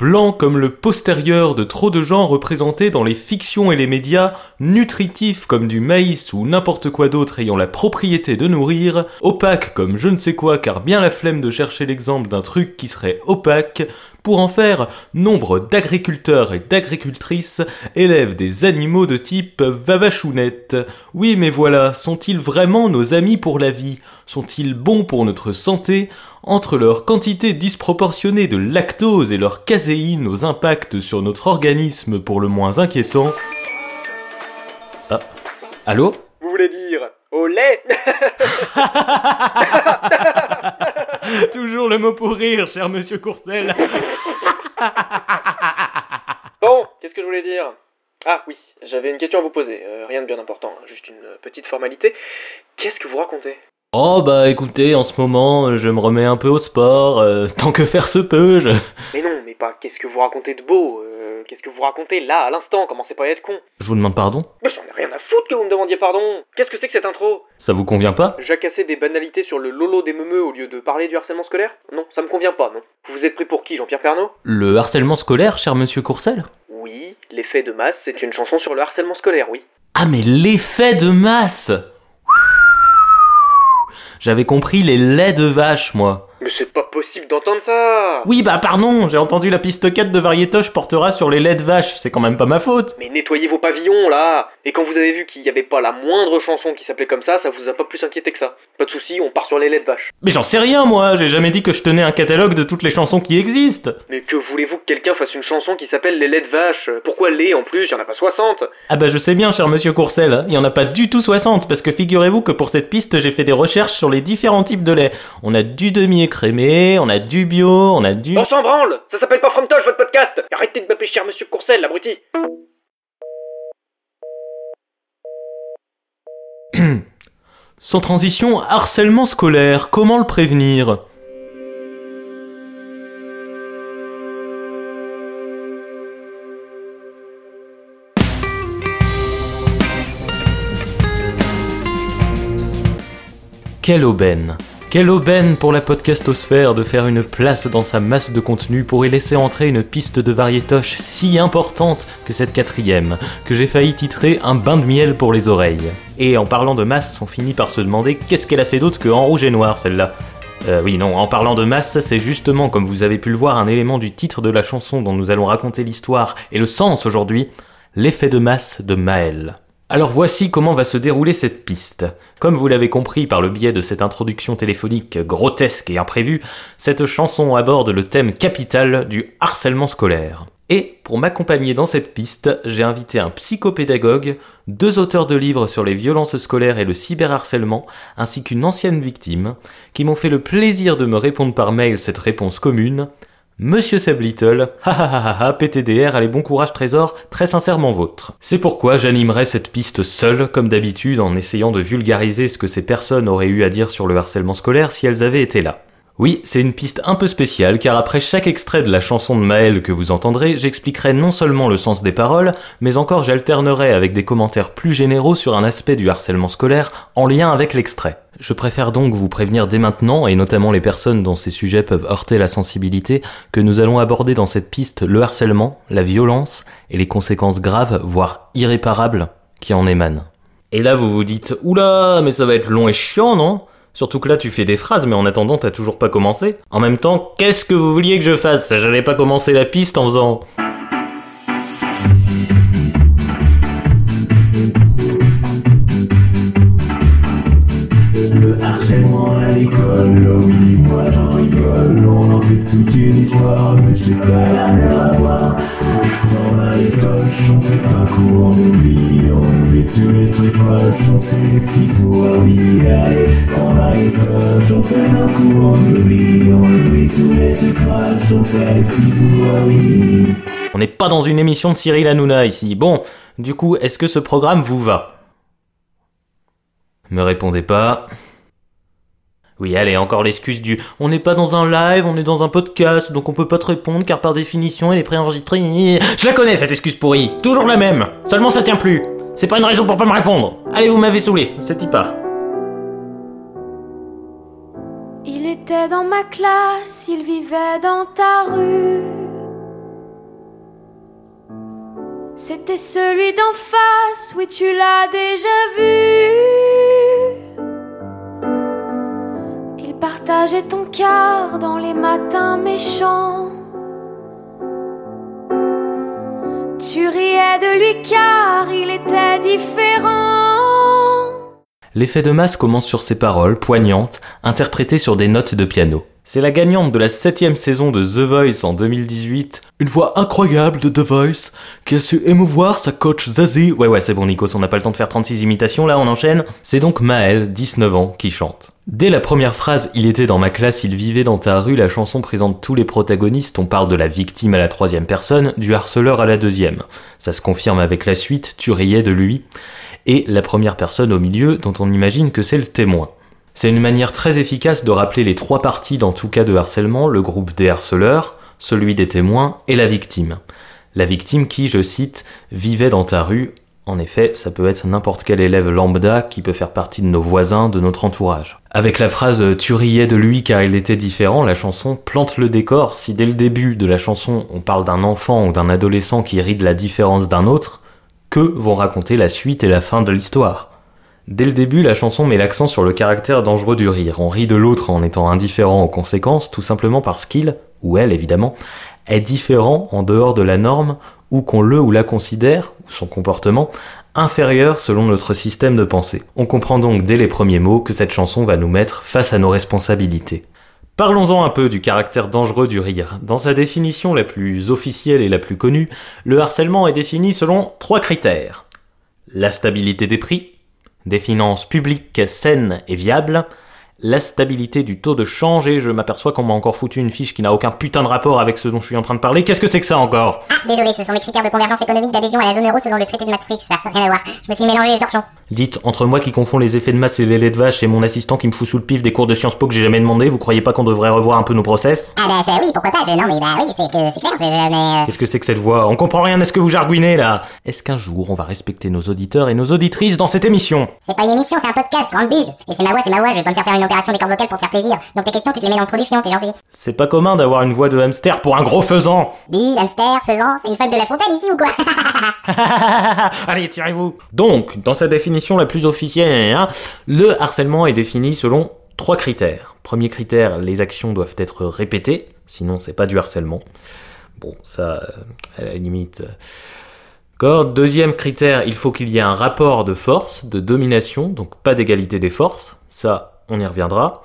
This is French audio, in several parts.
blanc comme le postérieur de trop de gens représentés dans les fictions et les médias, nutritif comme du maïs ou n'importe quoi d'autre ayant la propriété de nourrir, opaque comme je ne sais quoi car bien la flemme de chercher l'exemple d'un truc qui serait opaque, pour en faire nombre d'agriculteurs et d'agricultrices élèvent des animaux de type vavachounette. Oui mais voilà, sont-ils vraiment nos amis pour la vie? Sont-ils bons pour notre santé? Entre leur quantité disproportionnée de lactose et leur caséine aux impacts sur notre organisme pour le moins inquiétant... Ah. Allô? Vous voulez dire au lait? Toujours le mot pour rire, cher monsieur Courcel. Bon, qu'est-ce que je voulais dire? Ah oui, j'avais une question à vous poser, euh, rien de bien important, hein, juste une petite formalité. Qu'est-ce que vous racontez? Oh bah écoutez, en ce moment, je me remets un peu au sport, euh, tant que faire se peut, je... Mais non, mais pas qu'est-ce que vous racontez de beau euh, Qu'est-ce que vous racontez là, à l'instant? Commencez pas à être con? Je vous demande pardon? Mais j'en ai rien à foutre que vous me demandiez pardon! Qu'est-ce que c'est que cette intro? Ça vous convient pas? Jacasser des banalités sur le lolo des meumeux au lieu de parler du harcèlement scolaire? Non, ça me convient pas, non. Vous vous êtes pris pour qui, Jean-Pierre Pernaud? Le harcèlement scolaire, cher monsieur Courcel? Oui, L'effet de masse, c'est une chanson sur le harcèlement scolaire, oui. Ah mais l'effet de masse! J'avais compris les laits de vache, moi. D'entendre ça Oui, bah pardon, j'ai entendu la piste 4 de Variétoche portera sur les laits de vache, c'est quand même pas ma faute. Mais nettoyez vos pavillons, là Et quand vous avez vu qu'il n'y avait pas la moindre chanson qui s'appelait comme ça, ça vous a pas plus inquiété que ça. Pas de soucis, on part sur les laits de vache. Mais j'en sais rien, moi, j'ai jamais dit que je tenais un catalogue de toutes les chansons qui existent. Mais que voulez-vous que quelqu'un fasse une chanson qui s'appelle Les laits de vache Pourquoi les en plus? Il y en a pas 60 Ah bah je sais bien, cher monsieur Courcel, hein, il y en a pas du tout 60, parce que figurez-vous que pour cette piste, j'ai fait des recherches sur les différents types de lait. On a du demi-écrémé, on a du bio, on a du... On s'en branle. Ça s'appelle pas Fromtoche, votre podcast. Arrêtez de m'appeler cher monsieur Courcel, l'abruti. Sans transition, harcèlement scolaire, comment le prévenir? Quelle aubaine? Quelle aubaine pour la podcastosphère de faire une place dans sa masse de contenu pour y laisser entrer une piste de variétoche si importante que cette quatrième, que j'ai failli titrer Un bain de miel pour les oreilles. Et en parlant de masse, on finit par se demander qu'est-ce qu'elle a fait d'autre que en rouge et noir celle-là euh, oui, non, en parlant de masse, c'est justement, comme vous avez pu le voir, un élément du titre de la chanson dont nous allons raconter l'histoire et le sens aujourd'hui, l'effet de masse de Maël. Alors voici comment va se dérouler cette piste. Comme vous l'avez compris par le biais de cette introduction téléphonique grotesque et imprévue, cette chanson aborde le thème capital du harcèlement scolaire. Et pour m'accompagner dans cette piste, j'ai invité un psychopédagogue, deux auteurs de livres sur les violences scolaires et le cyberharcèlement, ainsi qu'une ancienne victime, qui m'ont fait le plaisir de me répondre par mail cette réponse commune. Monsieur Seb Little, ha ha ha PTDR, allez bon courage trésor, très sincèrement vôtre. C'est pourquoi j'animerai cette piste seule, comme d'habitude, en essayant de vulgariser ce que ces personnes auraient eu à dire sur le harcèlement scolaire si elles avaient été là. Oui, c'est une piste un peu spéciale car après chaque extrait de la chanson de Maël que vous entendrez, j'expliquerai non seulement le sens des paroles, mais encore j'alternerai avec des commentaires plus généraux sur un aspect du harcèlement scolaire en lien avec l'extrait. Je préfère donc vous prévenir dès maintenant, et notamment les personnes dont ces sujets peuvent heurter la sensibilité, que nous allons aborder dans cette piste le harcèlement, la violence et les conséquences graves, voire irréparables, qui en émanent. Et là vous vous dites, oula, mais ça va être long et chiant, non? Surtout que là, tu fais des phrases, mais en attendant, t'as toujours pas commencé. En même temps, qu'est-ce que vous vouliez que je fasse? J'allais pas commencer la piste en faisant. Le harcèlement à l'école, oui, moi j'en rigole. On en fait toute une histoire, mais c'est pas la mer à boire. Dans la étoche, on fait un On n'est pas dans une émission de Cyril Hanouna ici. Bon, du coup, est-ce que ce programme vous va? Me répondez pas. Oui, allez, encore l'excuse du on n'est pas dans un live, on est dans un podcast, donc on peut pas te répondre car par définition elle est préenregistrée. Je la connais cette excuse pourrie, toujours la même. Seulement ça tient plus. C'est pas une raison pour pas me répondre. Allez, vous m'avez saoulé, c'est y part. Il était dans ma classe, il vivait dans ta rue. C'était celui d'en face, oui tu l'as déjà vu. Il partageait ton quart dans les matins méchants. Tu riais de lui car il était différent. L'effet de masse commence sur ces paroles poignantes, interprétées sur des notes de piano. C'est la gagnante de la septième saison de The Voice en 2018. Une voix incroyable de The Voice, qui a su émouvoir sa coach Zazie. Ouais ouais c'est bon Nikos, on n'a pas le temps de faire 36 imitations là, on enchaîne. C'est donc Maël, 19 ans, qui chante. Dès la première phrase, il était dans ma classe, il vivait dans ta rue, la chanson présente tous les protagonistes, on parle de la victime à la troisième personne, du harceleur à la deuxième. Ça se confirme avec la suite, tu riais de lui, et la première personne au milieu dont on imagine que c'est le témoin. C'est une manière très efficace de rappeler les trois parties dans tout cas de harcèlement, le groupe des harceleurs, celui des témoins et la victime. La victime qui, je cite, vivait dans ta rue. En effet, ça peut être n'importe quel élève lambda qui peut faire partie de nos voisins, de notre entourage. Avec la phrase Tu riais de lui car il était différent, la chanson plante le décor. Si dès le début de la chanson on parle d'un enfant ou d'un adolescent qui rit de la différence d'un autre, que vont raconter la suite et la fin de l'histoire? Dès le début, la chanson met l'accent sur le caractère dangereux du rire. On rit de l'autre en étant indifférent aux conséquences, tout simplement parce qu'il, ou elle évidemment, est différent en dehors de la norme ou qu'on le ou la considère, ou son comportement, inférieur selon notre système de pensée. On comprend donc dès les premiers mots que cette chanson va nous mettre face à nos responsabilités. Parlons-en un peu du caractère dangereux du rire. Dans sa définition la plus officielle et la plus connue, le harcèlement est défini selon trois critères. La stabilité des prix, des finances publiques saines et viables, la stabilité du taux de change et je m'aperçois qu'on m'a encore foutu une fiche qui n'a aucun putain de rapport avec ce dont je suis en train de parler. Qu'est-ce que c'est que ça encore? Ah, désolé, ce sont les critères de convergence économique d'adhésion à la zone euro selon le traité de Maastricht, ça rien à voir. Je me suis mélangé les torchons. Dites, entre moi qui confonds les effets de masse et les laits de vache et mon assistant qui me fout sous le pif des cours de Sciences Po que j'ai jamais demandé, vous croyez pas qu'on devrait revoir un peu nos process? Ah bah ça oui, pourquoi pas, je... non mais bah oui, c'est que c'est clair, je... mais... euh, Qu'est-ce que c'est que cette voix? On comprend rien à ce que vous jarguinez là Est-ce qu'un jour on va respecter nos auditeurs et nos auditrices dans cette émission? C'est pas une émission, c'est un podcast, grande buse. Et c'est ma voix, c'est ma voix, je vais pas me faire faire une des cordes vocales pour te faire plaisir. Donc tes questions, tu te les mets dans le trou du fion, t'es gentil. C'est pas commun d'avoir une voix de hamster pour un gros faisan Buse, hamster, faisan, c'est une femme de la fontaine ici ou quoi? Allez, tirez-vous Donc, dans sa définition la plus officielle, hein, le harcèlement est défini selon trois critères. Premier critère, les actions doivent être répétées, sinon c'est pas du harcèlement. Bon, ça, euh, à la limite... euh. Deuxième critère, il faut qu'il y ait un rapport de force, de domination, donc pas d'égalité des forces. Ça, on y reviendra.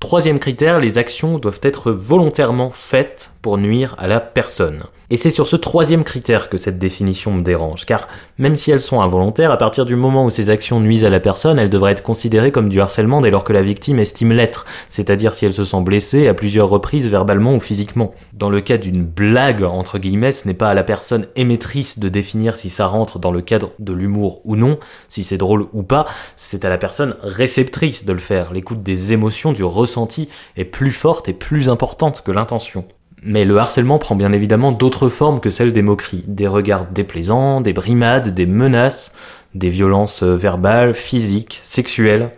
Troisième critère, les actions doivent être volontairement faites pour nuire à la personne. Et c'est sur ce troisième critère que cette définition me dérange, car même si elles sont involontaires, à partir du moment où ces actions nuisent à la personne, elles devraient être considérées comme du harcèlement dès lors que la victime estime l'être, c'est-à-dire si elle se sent blessée à plusieurs reprises verbalement ou physiquement. Dans le cas d'une blague, entre guillemets, ce n'est pas à la personne émettrice de définir si ça rentre dans le cadre de l'humour ou non, si c'est drôle ou pas, c'est à la personne réceptrice de le faire. L'écoute des émotions, du ressenti est plus forte et plus importante que l'intention. Mais le harcèlement prend bien évidemment d'autres formes que celles des moqueries, des regards déplaisants, des brimades, des menaces, des violences euh, verbales, physiques, sexuelles.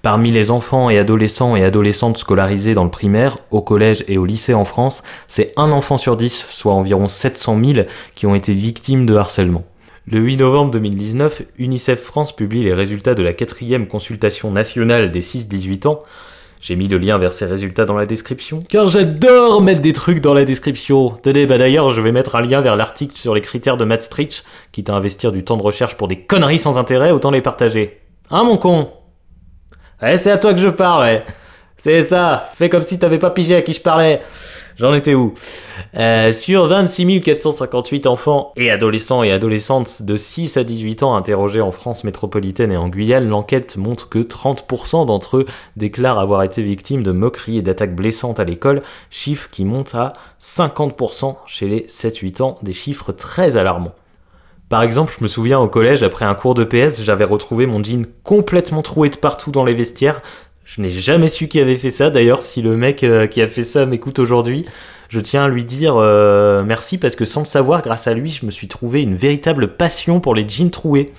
Parmi les enfants et adolescents et adolescentes scolarisés dans le primaire, au collège et au lycée en France, c'est un enfant sur dix, soit environ 700 000, qui ont été victimes de harcèlement. Le 8 novembre 2019, UNICEF France publie les résultats de la quatrième consultation nationale des 6-18 ans. J'ai mis le lien vers ces résultats dans la description. Car j'adore mettre des trucs dans la description. Tenez, bah d'ailleurs, je vais mettre un lien vers l'article sur les critères de Maastricht, quitte à investir du temps de recherche pour des conneries sans intérêt, autant les partager. Hein, mon con? Ouais, c'est à toi que je parle, ouais. C'est ça. Fais comme si t'avais pas pigé à qui je parlais. J'en étais où Euh, Sur 26 458 enfants et adolescents et adolescentes de 6 à 18 ans interrogés en France métropolitaine et en Guyane, l'enquête montre que 30% d'entre eux déclarent avoir été victimes de moqueries et d'attaques blessantes à l'école, chiffre qui monte à 50% chez les 7-8 ans, des chiffres très alarmants. Par exemple, je me souviens au collège, après un cours de PS, j'avais retrouvé mon jean complètement troué de partout dans les vestiaires. Je n'ai jamais su qui avait fait ça. D'ailleurs, si le mec euh, qui a fait ça m'écoute aujourd'hui, je tiens à lui dire euh, merci parce que sans le savoir, grâce à lui, je me suis trouvé une véritable passion pour les jeans troués.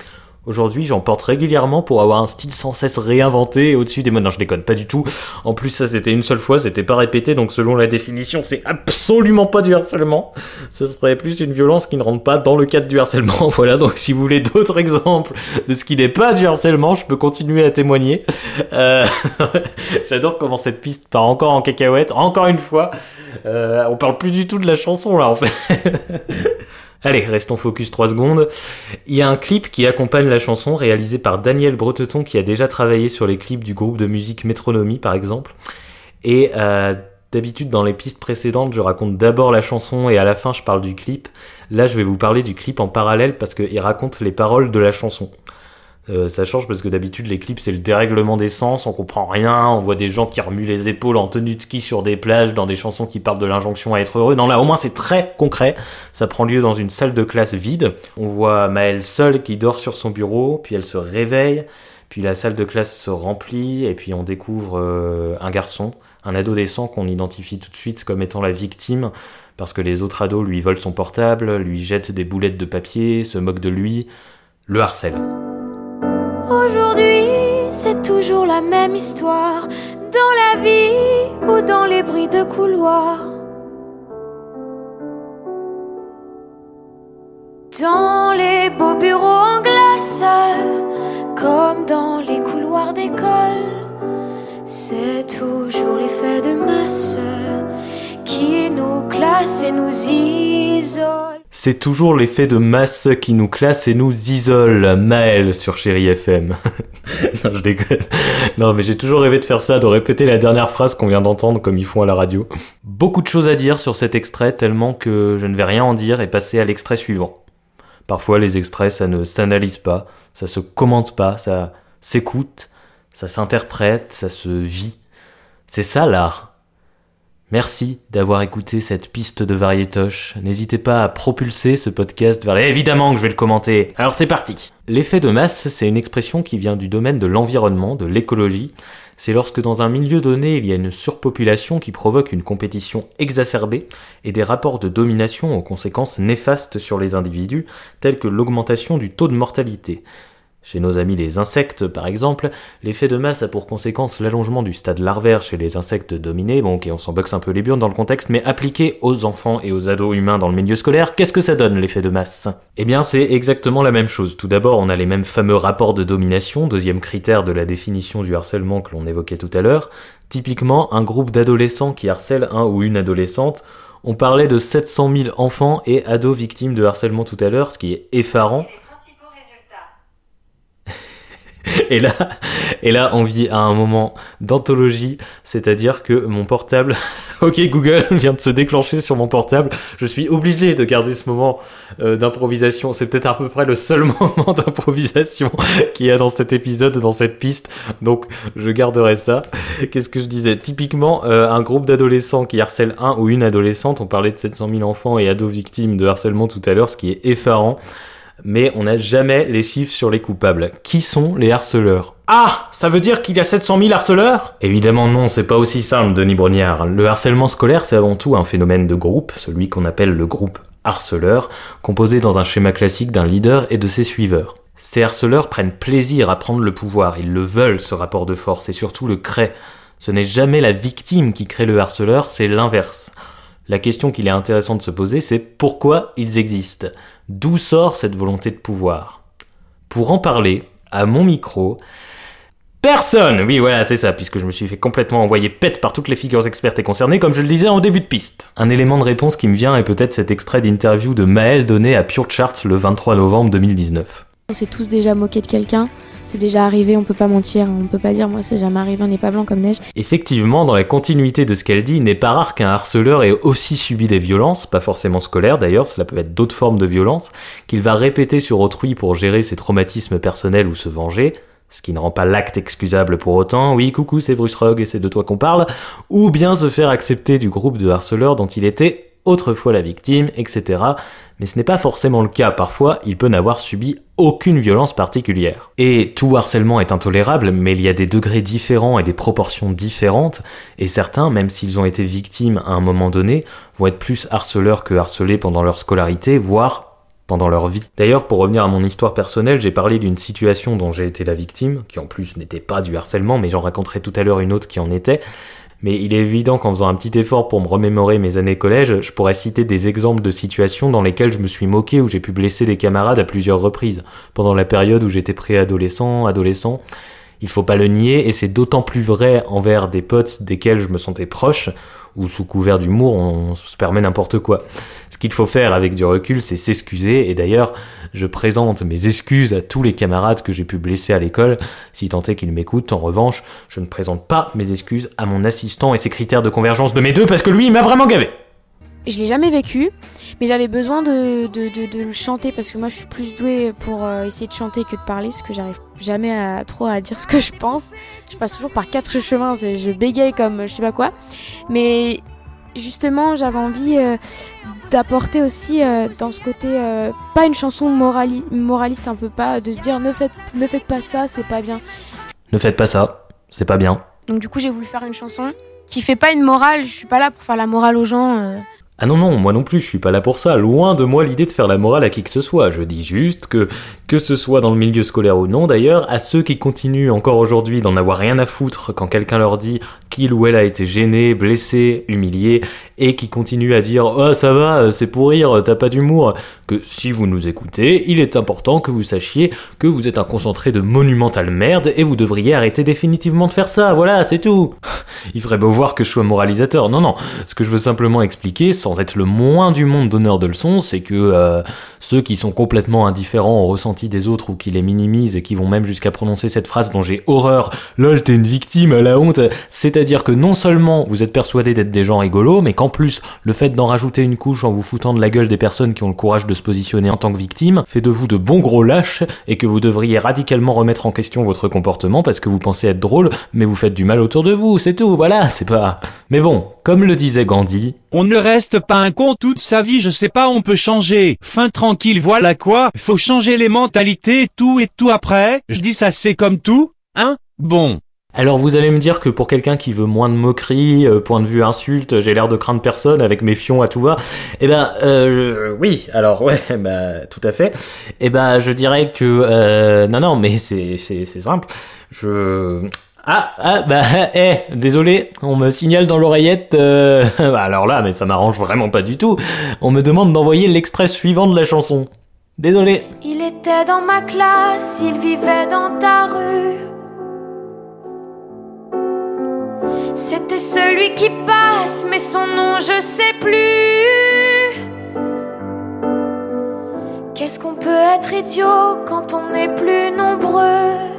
Aujourd'hui, j'en porte régulièrement pour avoir un style sans cesse réinventé au-dessus des mots. Non, je déconne pas du tout. En plus, ça c'était une seule fois, c'était pas répété, donc selon la définition, c'est absolument pas du harcèlement. Ce serait plus une violence qui ne rentre pas dans le cadre du harcèlement. Voilà, donc si vous voulez d'autres exemples de ce qui n'est pas du harcèlement, je peux continuer à témoigner. Euh, J'adore comment cette piste part encore en cacahuète, encore une fois. Euh, on parle plus du tout de la chanson là en fait. Allez, restons focus 3 secondes. Il y a un clip qui accompagne la chanson réalisé par Daniel Breteton qui a déjà travaillé sur les clips du groupe de musique Métronomie par exemple. Et euh, d'habitude dans les pistes précédentes je raconte d'abord la chanson et à la fin je parle du clip. Là je vais vous parler du clip en parallèle parce qu'il raconte les paroles de la chanson. Euh, ça change parce que d'habitude les clips c'est le dérèglement des sens, on comprend rien, on voit des gens qui remuent les épaules en tenue de ski sur des plages dans des chansons qui parlent de l'injonction à être heureux. Non là au moins c'est très concret, ça prend lieu dans une salle de classe vide. On voit Maëlle seule qui dort sur son bureau, puis elle se réveille, puis la salle de classe se remplit. Et puis on découvre euh, un garçon, un adolescent qu'on identifie tout de suite comme étant la victime parce que les autres ados lui volent son portable, lui jettent des boulettes de papier, se moquent de lui, le harcèlent. Aujourd'hui, c'est toujours la même histoire, dans la vie ou dans les bruits de couloir. Dans les beaux bureaux en glace, comme dans les couloirs d'école, c'est toujours l'effet de masse qui nous classe et nous isole. C'est toujours l'effet de masse qui nous classe et nous isole, Maël sur Chéri FM. non, je déconne. Non, mais j'ai toujours rêvé de faire ça, de répéter la dernière phrase qu'on vient d'entendre comme ils font à la radio. Beaucoup de choses à dire sur cet extrait, tellement que je ne vais rien en dire et passer à l'extrait suivant. Parfois, les extraits, ça ne s'analyse pas, ça se commente pas, ça s'écoute, ça s'interprète, ça se vit. C'est ça l'art. Merci d'avoir écouté cette piste de variétoche. N'hésitez pas à propulser ce podcast vers... Évidemment que je vais le commenter. Alors c'est parti. L'effet de masse, c'est une expression qui vient du domaine de l'environnement, de l'écologie. C'est lorsque dans un milieu donné, il y a une surpopulation qui provoque une compétition exacerbée et des rapports de domination aux conséquences néfastes sur les individus, tels que l'augmentation du taux de mortalité. Chez nos amis les insectes, par exemple, l'effet de masse a pour conséquence l'allongement du stade larvaire chez les insectes dominés, bon ok on s'en boxe un peu les burnes dans le contexte, mais appliqué aux enfants et aux ados humains dans le milieu scolaire, qu'est-ce que ça donne l'effet de masse? Eh bien c'est exactement la même chose. Tout d'abord on a les mêmes fameux rapports de domination, deuxième critère de la définition du harcèlement que l'on évoquait tout à l'heure. Typiquement un groupe d'adolescents qui harcèlent un ou une adolescente, on parlait de 700 000 enfants et ados victimes de harcèlement tout à l'heure, ce qui est effarant. Et là, et là, on vit à un moment d'anthologie, c'est-à-dire que mon portable, ok Google vient de se déclencher sur mon portable, je suis obligé de garder ce moment euh, d'improvisation. C'est peut-être à peu près le seul moment d'improvisation qu'il y a dans cet épisode, dans cette piste, donc je garderai ça. Qu'est-ce que je disais? Typiquement, euh, un groupe d'adolescents qui harcèlent un ou une adolescente, on parlait de 700 000 enfants et ados victimes de harcèlement tout à l'heure, ce qui est effarant mais on n'a jamais les chiffres sur les coupables. Qui sont les harceleurs Ah Ça veut dire qu'il y a 700 000 harceleurs? Évidemment non, c'est pas aussi simple, Denis Brognard. Le harcèlement scolaire, c'est avant tout un phénomène de groupe, celui qu'on appelle le groupe harceleur, composé dans un schéma classique d'un leader et de ses suiveurs. Ces harceleurs prennent plaisir à prendre le pouvoir, ils le veulent ce rapport de force et surtout le créent. Ce n'est jamais la victime qui crée le harceleur, c'est l'inverse. La question qu'il est intéressant de se poser, c'est pourquoi ils existent? D'où sort cette volonté de pouvoir? Pour en parler, à mon micro, personne Oui, voilà, c'est ça, puisque je me suis fait complètement envoyer pète par toutes les figures expertes et concernées, comme je le disais en début de piste. Un élément de réponse qui me vient est peut-être cet extrait d'interview de Maël donné à Pure Charts le 23 novembre 2019. On s'est tous déjà moqué de quelqu'un? C'est déjà arrivé, on peut pas mentir, on peut pas dire moi c'est jamais arrivé, on n'est pas blanc comme neige. Effectivement, dans la continuité de ce qu'elle dit, il n'est pas rare qu'un harceleur ait aussi subi des violences, pas forcément scolaires d'ailleurs, cela peut être d'autres formes de violences, qu'il va répéter sur autrui pour gérer ses traumatismes personnels ou se venger, ce qui ne rend pas l'acte excusable pour autant, oui coucou c'est Bruce Rogg et c'est de toi qu'on parle, ou bien se faire accepter du groupe de harceleurs dont il était autrefois la victime, etc. Mais ce n'est pas forcément le cas, parfois il peut n'avoir subi aucune violence particulière. Et tout harcèlement est intolérable, mais il y a des degrés différents et des proportions différentes, et certains, même s'ils ont été victimes à un moment donné, vont être plus harceleurs que harcelés pendant leur scolarité, voire pendant leur vie. D'ailleurs, pour revenir à mon histoire personnelle, j'ai parlé d'une situation dont j'ai été la victime, qui en plus n'était pas du harcèlement, mais j'en raconterai tout à l'heure une autre qui en était. Mais il est évident qu'en faisant un petit effort pour me remémorer mes années collège, je pourrais citer des exemples de situations dans lesquelles je me suis moqué ou j'ai pu blesser des camarades à plusieurs reprises, pendant la période où j'étais préadolescent, adolescent. Il faut pas le nier, et c'est d'autant plus vrai envers des potes desquels je me sentais proche, ou sous couvert d'humour, on se permet n'importe quoi. Ce qu'il faut faire avec du recul, c'est s'excuser, et d'ailleurs, je présente mes excuses à tous les camarades que j'ai pu blesser à l'école, si tant est qu'ils m'écoutent. En revanche, je ne présente pas mes excuses à mon assistant et ses critères de convergence de mes deux, parce que lui, il m'a vraiment gavé. Je l'ai jamais vécu, mais j'avais besoin de, de, de, de le chanter parce que moi je suis plus douée pour euh, essayer de chanter que de parler parce que j'arrive jamais à, trop à dire ce que je pense. Je passe toujours par quatre chemins, je bégaye comme je sais pas quoi. Mais justement, j'avais envie euh, d'apporter aussi euh, dans ce côté, euh, pas une chanson morali- moraliste un peu pas, de se dire ne faites, ne faites pas ça, c'est pas bien. Ne faites pas ça, c'est pas bien. Donc du coup j'ai voulu faire une chanson qui fait pas une morale, je suis pas là pour faire la morale aux gens. Euh. Ah non, non, moi non plus, je suis pas là pour ça. Loin de moi l'idée de faire la morale à qui que ce soit. Je dis juste que, que ce soit dans le milieu scolaire ou non d'ailleurs, à ceux qui continuent encore aujourd'hui d'en avoir rien à foutre quand quelqu'un leur dit qu'il ou elle a été gêné, blessé, humilié, et qui continuent à dire Oh ça va, euh, c'est pour rire, t'as pas d'humour, que si vous nous écoutez, il est important que vous sachiez que vous êtes un concentré de monumentale merde et vous devriez arrêter définitivement de faire ça, voilà, c'est tout. Il ferait beau voir que je sois moralisateur. Non, non. Ce que je veux simplement expliquer, être le moins du monde donneur de leçons, c'est que euh, ceux qui sont complètement indifférents au ressenti des autres ou qui les minimisent et qui vont même jusqu'à prononcer cette phrase dont j'ai horreur, lol, t'es une victime, à la honte, c'est-à-dire que non seulement vous êtes persuadés d'être des gens rigolos, mais qu'en plus, le fait d'en rajouter une couche en vous foutant de la gueule des personnes qui ont le courage de se positionner en tant que victimes fait de vous de bons gros lâches et que vous devriez radicalement remettre en question votre comportement parce que vous pensez être drôle, mais vous faites du mal autour de vous, c'est tout, voilà, c'est pas... Mais bon, comme le disait Gandhi, On ne reste pas un con toute sa vie, je sais pas, on peut changer. Fin tranquille, voilà quoi. Faut changer les mentalités, tout et tout après. Je dis ça c'est comme tout, hein Bon. Alors vous allez me dire que pour quelqu'un qui veut moins de moquerie, euh, point de vue insulte, j'ai l'air de craindre personne avec mes fions à tout va. Eh ben euh, oui, alors ouais, bah tout à fait. Eh ben je dirais que euh, non non, mais c'est c'est c'est simple. Je ah, ah, bah, eh, désolé, on me signale dans l'oreillette, euh, bah, alors là, mais ça m'arrange vraiment pas du tout, on me demande d'envoyer l'extrait suivant de la chanson. Désolé. Il était dans ma classe, il vivait dans ta rue. C'était celui qui passe, mais son nom je sais plus. Qu'est-ce qu'on peut être idiot quand on est plus nombreux?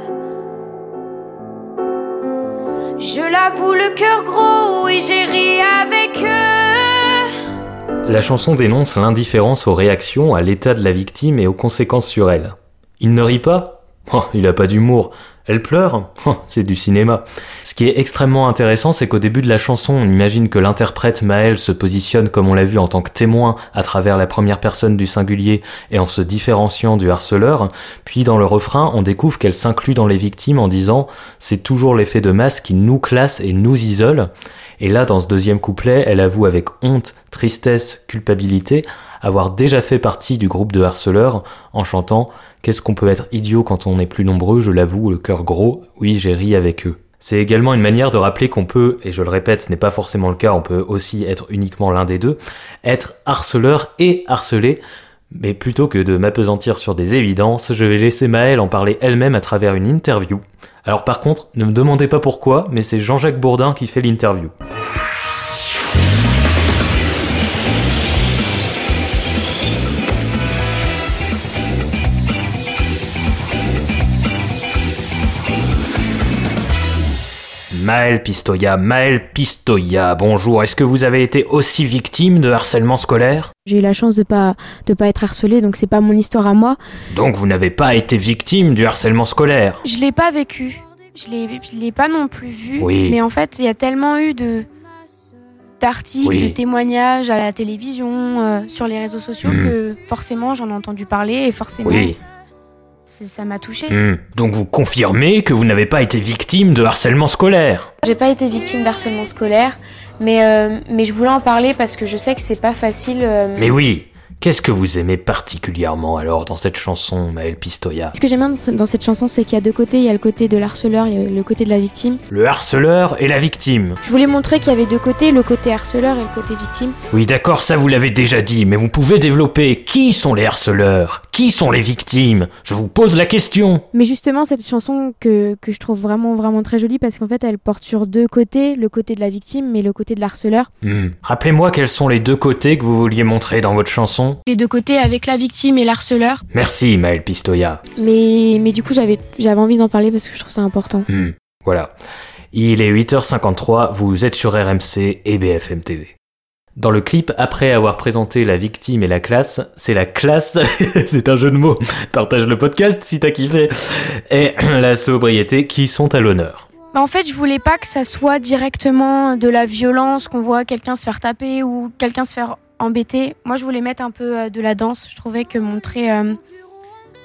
Je l'avoue, le cœur gros, oui, j'ai ri avec eux. La chanson dénonce l'indifférence aux réactions, à l'état de la victime et aux conséquences sur elle. Il ne rit pas? Oh, il a pas d'humour. Elle pleure Oh, C'est du cinéma. Ce qui est extrêmement intéressant, c'est qu'au début de la chanson, on imagine que l'interprète Maël se positionne, comme on l'a vu, en tant que témoin à travers la première personne du singulier et en se différenciant du harceleur. Puis dans le refrain, on découvre qu'elle s'inclut dans les victimes en disant c'est toujours l'effet de masse qui nous classe et nous isole. Et là, dans ce deuxième couplet, elle avoue avec honte, tristesse, culpabilité avoir déjà fait partie du groupe de harceleurs en chantant Qu'est-ce qu'on peut être idiot quand on est plus nombreux, je l'avoue, le cœur gros, oui, j'ai ri avec eux. C'est également une manière de rappeler qu'on peut, et je le répète, ce n'est pas forcément le cas, on peut aussi être uniquement l'un des deux, être harceleur et harcelé, mais plutôt que de m'apesantir sur des évidences, je vais laisser Maëlle en parler elle-même à travers une interview. Alors par contre, ne me demandez pas pourquoi, mais c'est Jean-Jacques Bourdin qui fait l'interview. Maël Pistoia, Maël Pistoia, bonjour. Est-ce que vous avez été aussi victime de harcèlement scolaire J'ai eu la chance de pas de pas être harcelée, donc c'est pas mon histoire à moi. Donc vous n'avez pas été victime du harcèlement scolaire Je l'ai pas vécu. Je l'ai je l'ai pas non plus vu. Oui. Mais en fait, il y a tellement eu de d'articles, Oui. de témoignages à la télévision, euh, sur les réseaux sociaux Mm. que forcément j'en ai entendu parler et forcément Oui. Ça m'a touchée. Hmm. Donc vous confirmez que vous n'avez pas été victime de harcèlement scolaire J'ai pas été victime d'harcèlement scolaire, mais euh, mais je voulais en parler parce que je sais que c'est pas facile. euh, Mais oui, Qu'est-ce que vous aimez particulièrement alors dans cette chanson, Maël Pistoia? Ce que j'aime bien dans ce- dans cette chanson, c'est qu'il y a deux côtés. Il y a le côté de l'harceleur, il y a le côté de la victime. Le harceleur et la victime. Je voulais montrer qu'il y avait deux côtés, le côté harceleur et le côté victime. Oui, d'accord, ça vous l'avez déjà dit, mais vous pouvez développer. Qui sont les harceleurs? Qui sont les victimes? Je vous pose la question. Mais justement, cette chanson que, que je trouve vraiment, vraiment très jolie parce qu'en fait, elle porte sur deux côtés, le côté de la victime mais le côté de l'harceleur. Hmm. Rappelez-moi quels sont les deux côtés que vous vouliez montrer dans votre chanson. Les deux côtés avec la victime et l'harceleur. Merci, Maël Pistoia. Mais, mais du coup, j'avais j'avais envie d'en parler parce que je trouve ça important. Hmm. Voilà. Il est 8h53, vous êtes sur RMC et BFM TV. Dans le clip, après avoir présenté la victime et la classe, c'est la classe, c'est un jeu de mots, partage le podcast si t'as kiffé, et la sobriété qui sont à l'honneur. Bah, en fait, je voulais pas que ça soit directement de la violence, qu'on voit quelqu'un se faire taper ou quelqu'un se faire embêter. Moi, je voulais mettre un peu euh, de la danse. Je trouvais que montrer euh,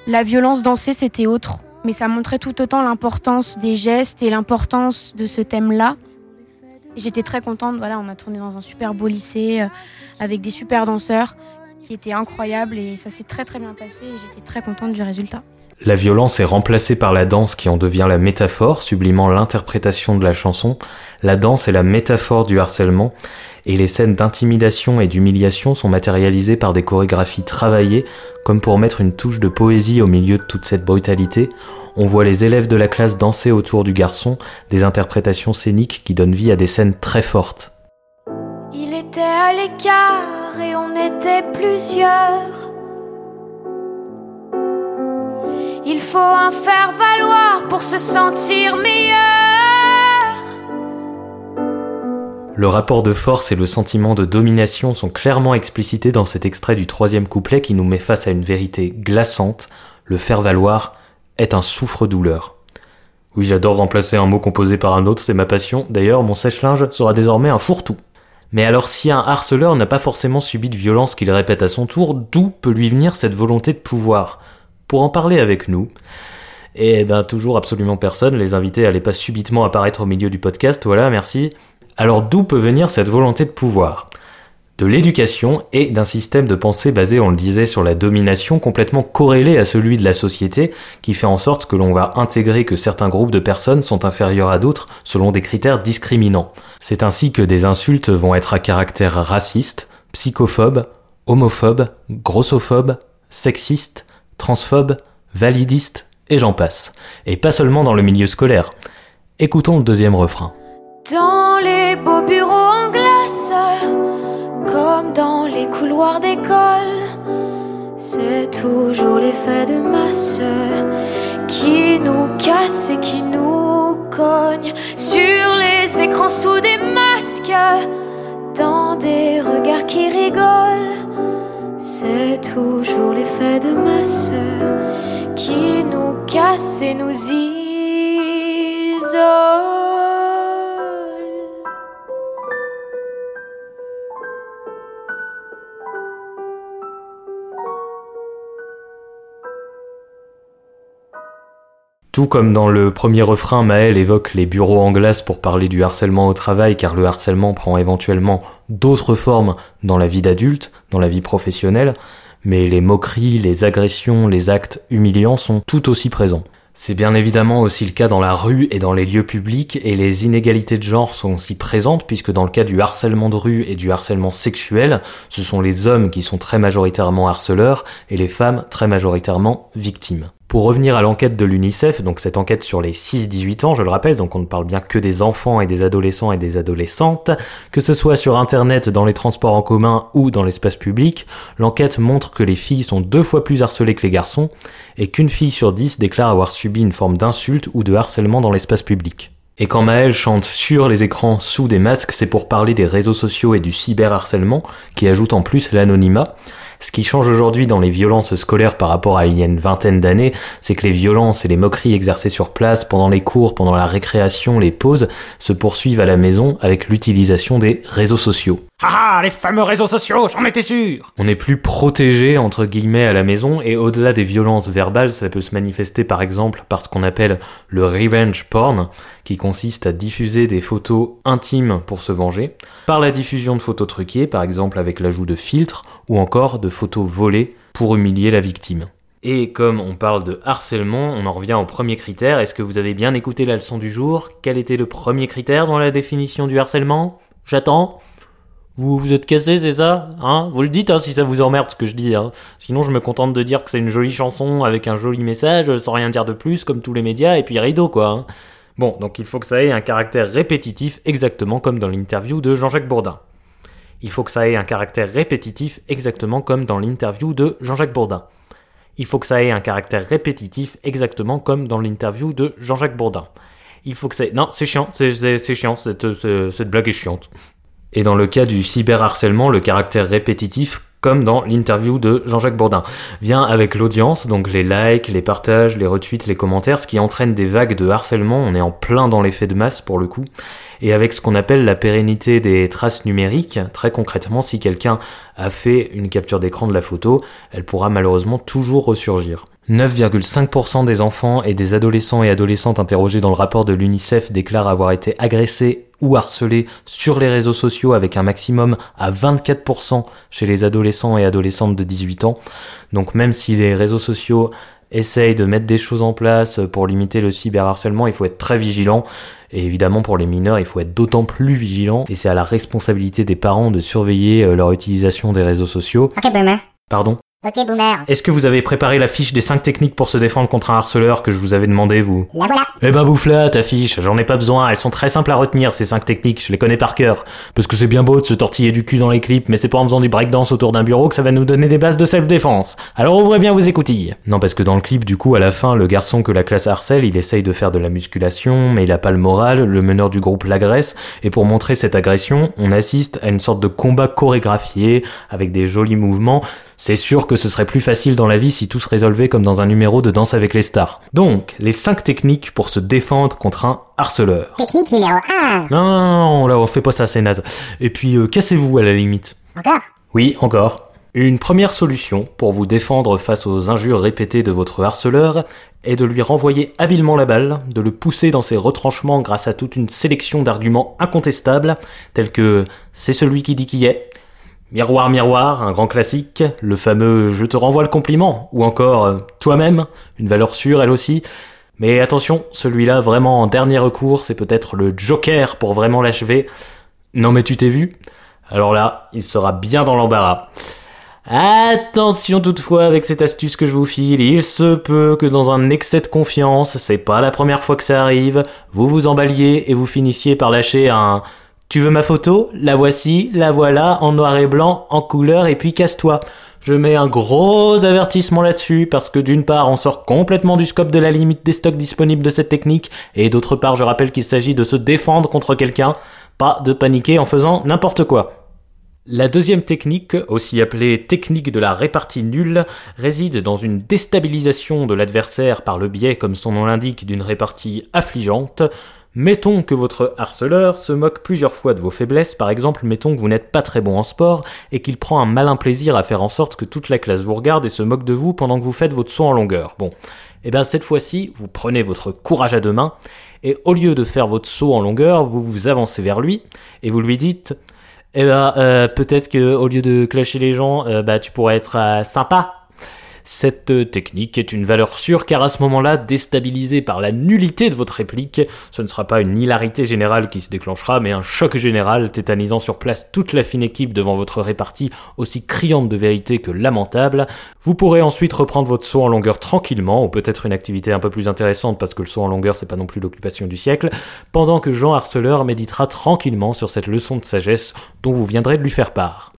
la violence danser, c'était autre. Mais ça montrait tout autant l'importance des gestes et l'importance de ce thème-là. J'étais très contente. Voilà, on a tourné dans un super beau lycée euh, avec des super danseurs qui étaient incroyables et ça s'est très très bien passé et j'étais très contente du résultat. La violence est remplacée par la danse qui en devient la métaphore, sublimant l'interprétation de la chanson. La danse est la métaphore du harcèlement, et les scènes d'intimidation et d'humiliation sont matérialisées par des chorégraphies travaillées, comme pour mettre une touche de poésie au milieu de toute cette brutalité. On voit les élèves de la classe danser autour du garçon, des interprétations scéniques qui donnent vie à des scènes très fortes. Il était à l'écart et on était plusieurs. Il faut un faire valoir pour se sentir meilleur. Le rapport de force et le sentiment de domination sont clairement explicités dans cet extrait du troisième couplet qui nous met face à une vérité glaçante. Le faire valoir est un souffre-douleur. Oui, j'adore remplacer un mot composé par un autre, c'est ma passion. D'ailleurs, mon sèche-linge sera désormais un fourre-tout. Mais alors si un harceleur n'a pas forcément subi de violence qu'il répète à son tour, d'où peut lui venir cette volonté de pouvoir? Pour en parler avec nous, et ben toujours absolument personne, les invités allaient pas subitement apparaître au milieu du podcast, voilà, merci. Alors d'où peut venir cette volonté de pouvoir? De l'éducation et d'un système de pensée basé, on le disait, sur la domination complètement corrélé à celui de la société, qui fait en sorte que l'on va intégrer que certains groupes de personnes sont inférieurs à d'autres selon des critères discriminants. C'est ainsi que des insultes vont être à caractère raciste, psychophobe, homophobe, grossophobe, sexiste, transphobe, validiste, et j'en passe. Et pas seulement dans le milieu scolaire. Écoutons le deuxième refrain. Comme dans les couloirs d'école, c'est toujours l'effet de masse qui nous casse et qui nous cogne sur les écrans sous des masques, dans des regards qui rigolent. C'est toujours l'effet de masse qui nous casse et nous isole. Tout comme dans le premier refrain, Maël évoque les bureaux en glace pour parler du harcèlement au travail, car le harcèlement prend éventuellement d'autres formes dans la vie d'adulte, dans la vie professionnelle, mais les moqueries, les agressions, les actes humiliants sont tout aussi présents. C'est bien évidemment aussi le cas dans la rue et dans les lieux publics, et les inégalités de genre sont aussi présentes, puisque dans le cas du harcèlement de rue et du harcèlement sexuel, ce sont les hommes qui sont très majoritairement harceleurs, et les femmes très majoritairement victimes. Pour revenir à l'enquête de l'UNICEF, donc cette enquête sur les 6-18 ans, je le rappelle, donc on ne parle bien que des enfants et des adolescents et des adolescentes, que ce soit sur internet, dans les transports en commun ou dans l'espace public, l'enquête montre que les filles sont deux fois plus harcelées que les garçons, et qu'une fille sur dix déclare avoir subi une forme d'insulte ou de harcèlement dans l'espace public. Et quand Maël chante sur les écrans sous des masques, c'est pour parler des réseaux sociaux et du cyberharcèlement, qui ajoute en plus l'anonymat. Ce qui change aujourd'hui dans les violences scolaires par rapport à il y a une vingtaine d'années, c'est que les violences et les moqueries exercées sur place, pendant les cours, pendant la récréation, les pauses, se poursuivent à la maison avec l'utilisation des réseaux sociaux. Ah les fameux réseaux sociaux, j'en étais sûr On est plus protégé entre guillemets à la maison et au-delà des violences verbales, ça peut se manifester par exemple par ce qu'on appelle le revenge porn, qui consiste à diffuser des photos intimes pour se venger, par la diffusion de photos truquées, par exemple avec l'ajout de filtres, ou encore de photos volées pour humilier la victime. Et comme on parle de harcèlement, on en revient au premier critère. Est-ce que vous avez bien écouté la leçon du jour? Quel était le premier critère dans la définition du harcèlement? J'attends vous vous êtes cassé, c'est ça Hein? Vous le dites hein, si ça vous emmerde ce que je dis. Hein. Sinon, je me contente de dire que c'est une jolie chanson avec un joli message, sans rien dire de plus, comme tous les médias, et puis rideau, quoi. Hein. Bon, donc il faut que ça ait un caractère répétitif, exactement comme dans l'interview de Jean-Jacques Bourdin. Il faut que ça ait un caractère répétitif, exactement comme dans l'interview de Jean-Jacques Bourdin. Il faut que ça ait un caractère répétitif, exactement comme dans l'interview de Jean-Jacques Bourdin. Il faut que ça ait... Non, c'est chiant, c'est chiant, cette, cette blague est chiante. Et dans le cas du cyberharcèlement, le caractère répétitif, comme dans l'interview de Jean-Jacques Bourdin, vient avec l'audience, donc les likes, les partages, les retweets, les commentaires, ce qui entraîne des vagues de harcèlement, on est en plein dans l'effet de masse pour le coup, et avec ce qu'on appelle la pérennité des traces numériques, très concrètement, si quelqu'un a fait une capture d'écran de la photo, elle pourra malheureusement toujours ressurgir. 9,5% des enfants et des adolescents et adolescentes interrogés dans le rapport de l'UNICEF déclarent avoir été agressés ou harcelés sur les réseaux sociaux avec un maximum à 24% chez les adolescents et adolescentes de 18 ans. Donc même si les réseaux sociaux essayent de mettre des choses en place pour limiter le cyberharcèlement, il faut être très vigilant. Et évidemment, pour les mineurs, il faut être d'autant plus vigilant. Et c'est à la responsabilité des parents de surveiller euh, leur utilisation des réseaux sociaux. Pardon Ok, boomer. Est-ce que vous avez préparé la fiche des 5 techniques pour se défendre contre un harceleur que je vous avais demandé, vous? La voilà. Eh ben bouffe là, ta fiche, j'en ai pas besoin, elles sont très simples à retenir, ces 5 techniques, je les connais par cœur. Parce que c'est bien beau de se tortiller du cul dans les clips, mais c'est pas en faisant du breakdance autour d'un bureau que ça va nous donner des bases de self-défense. Alors ouvrez bien vos écoutilles. Non, parce que dans le clip, du coup, à la fin, le garçon que la classe harcèle, il essaye de faire de la musculation, mais il a pas le moral, le meneur du groupe l'agresse, et pour montrer cette agression, on assiste à une sorte de combat chorégraphié, avec des jolis mouvements, c'est sûr que ce serait plus facile dans la vie si tout se résolvait comme dans un numéro de Danse avec les stars. Donc, les 5 techniques pour se défendre contre un harceleur. Technique numéro 1. Non, non, non, là on fait pas ça, c'est naze. Et puis, euh, cassez-vous à la limite. Encore? Oui, encore. Une première solution pour vous défendre face aux injures répétées de votre harceleur est de lui renvoyer habilement la balle, de le pousser dans ses retranchements grâce à toute une sélection d'arguments incontestables, tels que c'est celui qui dit qui est, Miroir, miroir, un grand classique, le fameux je te renvoie le compliment, ou encore euh, toi-même, une valeur sûre elle aussi. Mais attention, celui-là vraiment en dernier recours, c'est peut-être le joker pour vraiment l'achever. Non mais tu t'es vu? Alors là, il sera bien dans l'embarras. Attention toutefois avec cette astuce que je vous file, il se peut que dans un excès de confiance, c'est pas la première fois que ça arrive, vous vous emballiez et vous finissiez par lâcher un tu veux ma photo? La voici, la voilà, en noir et blanc, en couleur, et puis casse-toi. Je mets un gros avertissement là-dessus, parce que d'une part, on sort complètement du scope de la limite des stocks disponibles de cette technique, et d'autre part, je rappelle qu'il s'agit de se défendre contre quelqu'un, pas de paniquer en faisant n'importe quoi. La deuxième technique, aussi appelée technique de la répartie nulle, réside dans une déstabilisation de l'adversaire par le biais, comme son nom l'indique, d'une répartie affligeante, Mettons que votre harceleur se moque plusieurs fois de vos faiblesses, par exemple mettons que vous n'êtes pas très bon en sport et qu'il prend un malin plaisir à faire en sorte que toute la classe vous regarde et se moque de vous pendant que vous faites votre saut en longueur. Bon, et eh bien cette fois-ci, vous prenez votre courage à deux mains et au lieu de faire votre saut en longueur, vous vous avancez vers lui et vous lui dites eh ben euh, peut-être que au lieu de clasher les gens, euh, bah tu pourrais être euh, sympa cette technique est une valeur sûre car à ce moment-là, déstabilisé par la nullité de votre réplique, ce ne sera pas une hilarité générale qui se déclenchera, mais un choc général tétanisant sur place toute la fine équipe devant votre répartie aussi criante de vérité que lamentable. Vous pourrez ensuite reprendre votre saut en longueur tranquillement, ou peut-être une activité un peu plus intéressante parce que le saut en longueur c'est pas non plus l'occupation du siècle, pendant que Jean Harceleur méditera tranquillement sur cette leçon de sagesse dont vous viendrez de lui faire part.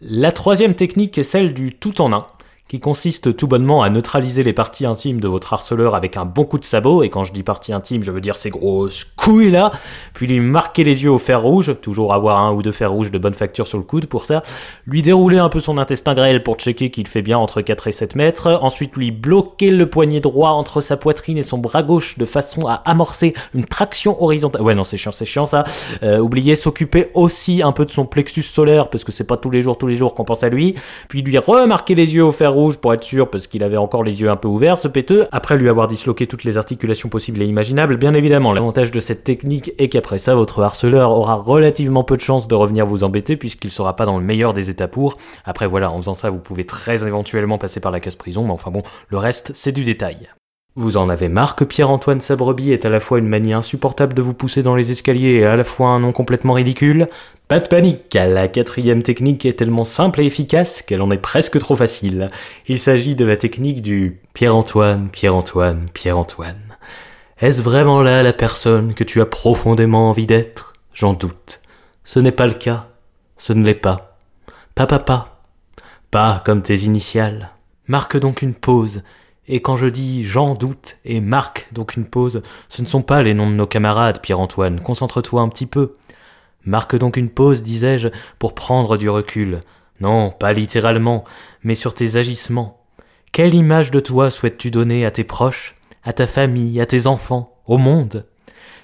La troisième technique est celle du tout en un qui consiste tout bonnement à neutraliser les parties intimes de votre harceleur avec un bon coup de sabot, et quand je dis partie intime, je veux dire ces grosses couilles là, puis lui marquer les yeux au fer rouge, toujours avoir un ou deux fers rouges de bonne facture sur le coude pour ça, lui dérouler un peu son intestin grêle pour checker qu'il fait bien entre 4 et 7 mètres, ensuite lui bloquer le poignet droit entre sa poitrine et son bras gauche de façon à amorcer une traction horizontale. Ouais non c'est chiant, c'est chiant ça. Euh, oubliez s'occuper aussi un peu de son plexus solaire parce que c'est pas tous les jours, tous les jours qu'on pense à lui, puis lui remarquer les yeux au fer rouge pour être sûr parce qu'il avait encore les yeux un peu ouverts, ce péteux, après lui avoir disloqué toutes les articulations possibles et imaginables, bien évidemment, l'avantage de cette technique est qu'après ça, votre harceleur aura relativement peu de chances de revenir vous embêter puisqu'il sera pas dans le meilleur des états pour. Après voilà, en faisant ça, vous pouvez très éventuellement passer par la case prison, mais enfin bon, le reste, c'est du détail. Vous en avez marre que Pierre-Antoine Sabrebie est à la fois une manie insupportable de vous pousser dans les escaliers et à la fois un nom complètement ridicule Pas de panique, la quatrième technique est tellement simple et efficace qu'elle en est presque trop facile. Il s'agit de la technique du Pierre-Antoine, Pierre-Antoine, Pierre-Antoine. Est-ce vraiment là la personne que tu as profondément envie d'être? J'en doute. Ce n'est pas le cas. Ce ne l'est pas. Pas papa. Pas comme tes initiales. Marque donc une pause et quand je dis j'en doute et marque donc une pause, ce ne sont pas les noms de nos camarades, Pierre-Antoine, concentre-toi un petit peu. Marque donc une pause, disais-je, pour prendre du recul. Non, pas littéralement, mais sur tes agissements. Quelle image de toi souhaites-tu donner à tes proches, à ta famille, à tes enfants, au monde?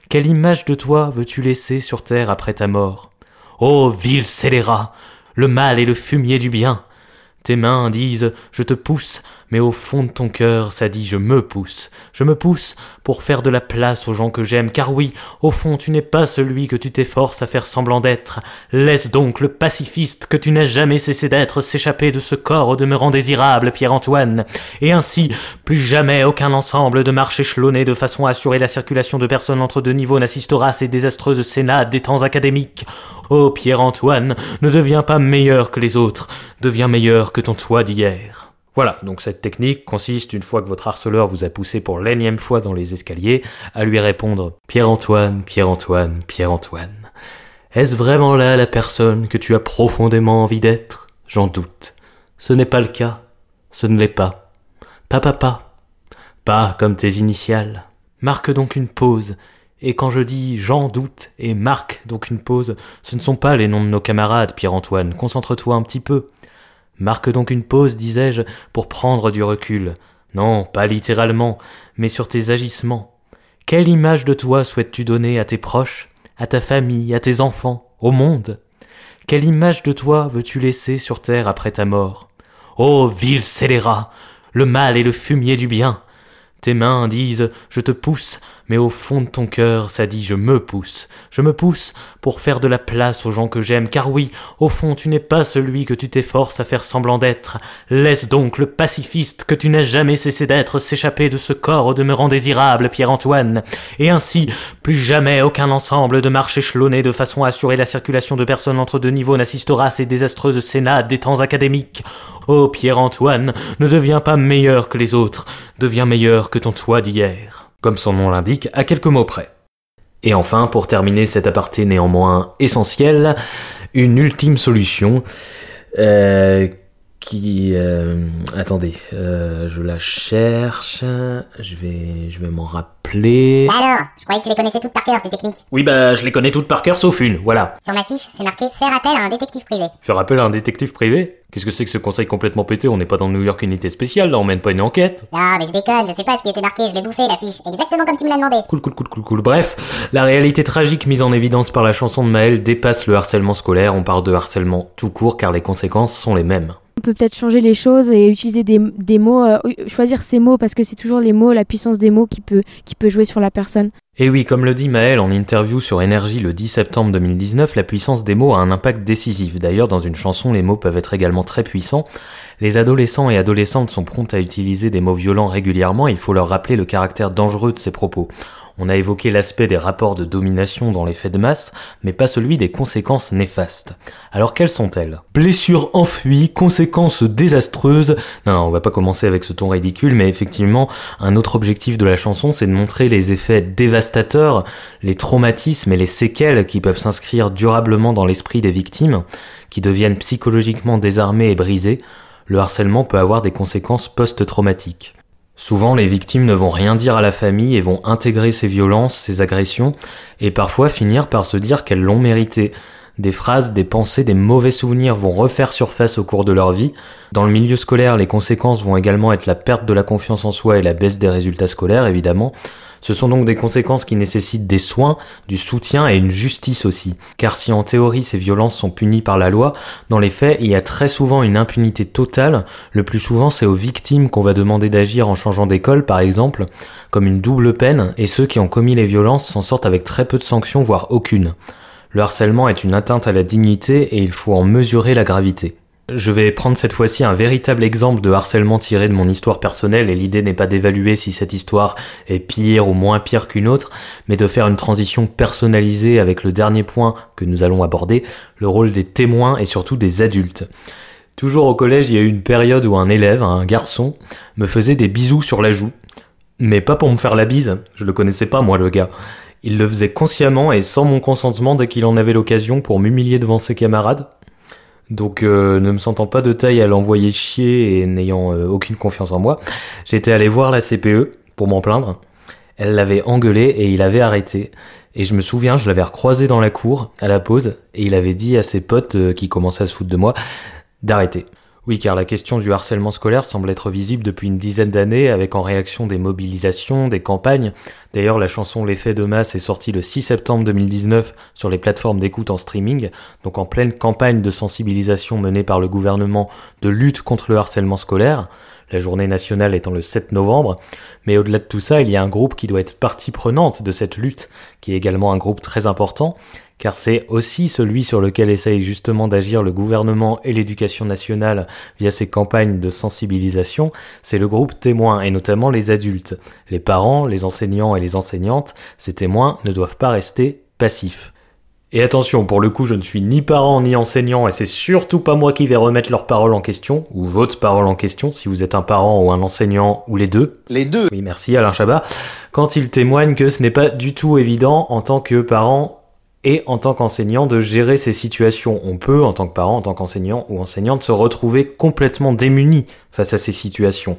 Quelle image de toi veux-tu laisser sur terre après ta mort? Ô vil scélérat Le mal est le fumier du bien tes mains disent je te pousse, mais au fond de ton cœur ça dit je me pousse. Je me pousse pour faire de la place aux gens que j'aime, car oui, au fond tu n'es pas celui que tu t'efforces à faire semblant d'être. Laisse donc le pacifiste que tu n'as jamais cessé d'être s'échapper de ce corps au demeurant désirable, Pierre-Antoine. Et ainsi, plus jamais aucun ensemble de marches échelonnées de façon à assurer la circulation de personnes entre deux niveaux n'assistera à ces désastreuses sénats des temps académiques. Oh Pierre-Antoine, ne deviens pas meilleur que les autres, deviens meilleur que ton toit d'hier. Voilà, donc cette technique consiste, une fois que votre harceleur vous a poussé pour l'énième fois dans les escaliers, à lui répondre Pierre-Antoine, Pierre-Antoine, Pierre-Antoine. Est-ce vraiment là la personne que tu as profondément envie d'être? J'en doute. Ce n'est pas le cas. Ce ne l'est pas. Pas papa. Pas comme tes initiales. Marque donc une pause et quand je dis j'en doute et marque donc une pause, ce ne sont pas les noms de nos camarades, Pierre-Antoine, concentre-toi un petit peu. Marque donc une pause, disais-je, pour prendre du recul. Non, pas littéralement, mais sur tes agissements. Quelle image de toi souhaites-tu donner à tes proches, à ta famille, à tes enfants, au monde? Quelle image de toi veux-tu laisser sur terre après ta mort? Ô vil scélérat Le mal est le fumier du bien tes mains disent je te pousse, mais au fond de ton cœur ça dit je me pousse. Je me pousse pour faire de la place aux gens que j'aime, car oui, au fond tu n'es pas celui que tu t'efforces à faire semblant d'être. Laisse donc le pacifiste que tu n'as jamais cessé d'être s'échapper de ce corps au demeurant désirable, Pierre-Antoine. Et ainsi, plus jamais aucun ensemble de marches échelonnées de façon à assurer la circulation de personnes entre deux niveaux n'assistera à ces désastreuses sénats des temps académiques. Oh Pierre-Antoine, ne deviens pas meilleur que les autres, deviens meilleur que ton toit d'hier. Comme son nom l'indique, à quelques mots près. Et enfin, pour terminer cet aparté néanmoins essentiel, une ultime solution euh, qui... euh, attendez, euh, je la cherche, je vais, je vais m'en rappeler. Bah alors, je croyais que tu les connaissais toutes par cœur, tes techniques. Oui bah je les connais toutes par cœur sauf une, voilà. Sur ma fiche, c'est marqué faire appel à un détective privé. Faire appel à un détective privé? Qu'est-ce que c'est que ce conseil complètement pété? On n'est pas dans New York Unité Spéciale, là on mène pas une enquête. Non, mais je déconne, je sais pas ce qui était marqué, je l'ai bouffé la fiche, exactement comme tu me l'as demandé. Cool, cool, cool, cool, cool. Bref, la réalité tragique mise en évidence par la chanson de Maël dépasse le harcèlement scolaire. On parle de harcèlement tout court car les conséquences sont les mêmes. On peut peut-être changer les choses et utiliser des, mots, euh, choisir ces mots parce que c'est toujours les mots, la puissance des mots qui peut, qui peut jouer sur la personne. Et oui, comme le dit Maël en interview sur Énergie le 10 septembre 2019, la puissance des mots a un impact décisif. D'ailleurs, dans une chanson, les mots peuvent être également très puissants. Les adolescents et adolescentes sont prompts à utiliser des mots violents régulièrement, il faut leur rappeler le caractère dangereux de ces propos. On a évoqué l'aspect des rapports de domination dans les faits de masse, mais pas celui des conséquences néfastes. Alors quelles sont-elles? Blessures enfuies, conséquences désastreuses. Non, non, on va pas commencer avec ce ton ridicule, mais effectivement, un autre objectif de la chanson, c'est de montrer les effets dévastateurs, les traumatismes et les séquelles qui peuvent s'inscrire durablement dans l'esprit des victimes, qui deviennent psychologiquement désarmées et brisées, le harcèlement peut avoir des conséquences post-traumatiques. Souvent, les victimes ne vont rien dire à la famille et vont intégrer ces violences, ces agressions, et parfois finir par se dire qu'elles l'ont mérité. Des phrases, des pensées, des mauvais souvenirs vont refaire surface au cours de leur vie. Dans le milieu scolaire, les conséquences vont également être la perte de la confiance en soi et la baisse des résultats scolaires, évidemment. Ce sont donc des conséquences qui nécessitent des soins, du soutien et une justice aussi. Car si en théorie ces violences sont punies par la loi, dans les faits il y a très souvent une impunité totale. Le plus souvent c'est aux victimes qu'on va demander d'agir en changeant d'école par exemple, comme une double peine, et ceux qui ont commis les violences s'en sortent avec très peu de sanctions, voire aucune. Le harcèlement est une atteinte à la dignité et il faut en mesurer la gravité. Je vais prendre cette fois-ci un véritable exemple de harcèlement tiré de mon histoire personnelle et l'idée n'est pas d'évaluer si cette histoire est pire ou moins pire qu'une autre, mais de faire une transition personnalisée avec le dernier point que nous allons aborder, le rôle des témoins et surtout des adultes. Toujours au collège, il y a eu une période où un élève, un garçon, me faisait des bisous sur la joue. Mais pas pour me faire la bise, je le connaissais pas moi le gars. Il le faisait consciemment et sans mon consentement dès qu'il en avait l'occasion pour m'humilier devant ses camarades. Donc euh, ne me sentant pas de taille à l'envoyer chier et n'ayant euh, aucune confiance en moi, j'étais allé voir la CPE pour m'en plaindre. Elle l'avait engueulé et il avait arrêté. Et je me souviens, je l'avais recroisé dans la cour à la pause et il avait dit à ses potes euh, qui commençaient à se foutre de moi d'arrêter. Oui, car la question du harcèlement scolaire semble être visible depuis une dizaine d'années, avec en réaction des mobilisations, des campagnes. D'ailleurs, la chanson L'effet de masse est sortie le 6 septembre 2019 sur les plateformes d'écoute en streaming, donc en pleine campagne de sensibilisation menée par le gouvernement de lutte contre le harcèlement scolaire, la journée nationale étant le 7 novembre. Mais au-delà de tout ça, il y a un groupe qui doit être partie prenante de cette lutte, qui est également un groupe très important, car c'est aussi celui sur lequel essaye justement d'agir le gouvernement et l'éducation nationale via ces campagnes de sensibilisation, c'est le groupe témoin et notamment les adultes. Les parents, les enseignants et les enseignantes, ces témoins ne doivent pas rester passifs. Et attention, pour le coup, je ne suis ni parent ni enseignant, et c'est surtout pas moi qui vais remettre leurs paroles en question, ou votre parole en question, si vous êtes un parent ou un enseignant, ou les deux. Les deux Oui, merci Alain Chabat. Quand ils témoignent que ce n'est pas du tout évident en tant que parent et en tant qu'enseignant de gérer ces situations. On peut, en tant que parent, en tant qu'enseignant ou enseignante, se retrouver complètement démuni face à ces situations.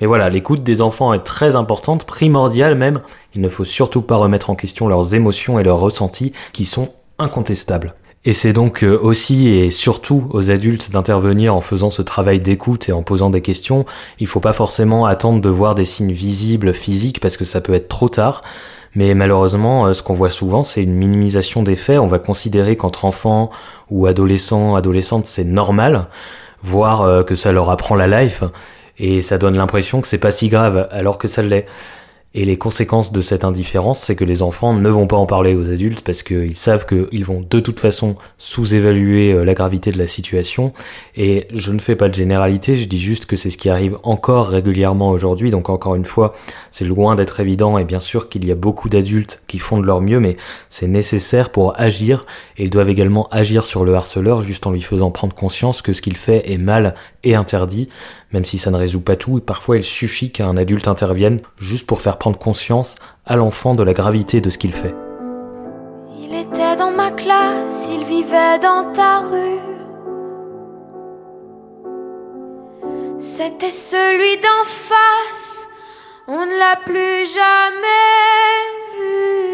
Mais voilà, l'écoute des enfants est très importante, primordiale même. Il ne faut surtout pas remettre en question leurs émotions et leurs ressentis qui sont incontestables. Et c'est donc euh, aussi et surtout aux adultes d'intervenir en faisant ce travail d'écoute et en posant des questions. Il faut pas forcément attendre de voir des signes visibles, physiques, parce que ça peut être trop tard. Mais malheureusement, euh, ce qu'on voit souvent, c'est une minimisation des faits. On va considérer qu'entre enfants ou adolescents, adolescentes, c'est normal, voire euh, que ça leur apprend la life, et ça donne l'impression que c'est pas si grave, alors que ça l'est. Et les conséquences de cette indifférence, c'est que les enfants ne vont pas en parler aux adultes parce qu'ils savent qu'ils vont de toute façon sous-évaluer euh, la gravité de la situation. Et je ne fais pas de généralité, je dis juste que c'est ce qui arrive encore régulièrement aujourd'hui. Donc encore une fois, c'est loin d'être évident et bien sûr qu'il y a beaucoup d'adultes qui font de leur mieux, mais c'est nécessaire pour agir. Et ils doivent également agir sur le harceleur juste en lui faisant prendre conscience que ce qu'il fait est mal et interdit même si ça ne résout pas tout, et parfois il suffit qu'un adulte intervienne juste pour faire prendre conscience à l'enfant de la gravité de ce qu'il fait. Il était dans ma classe, il vivait dans ta rue. C'était celui d'en face, on ne l'a plus jamais vu.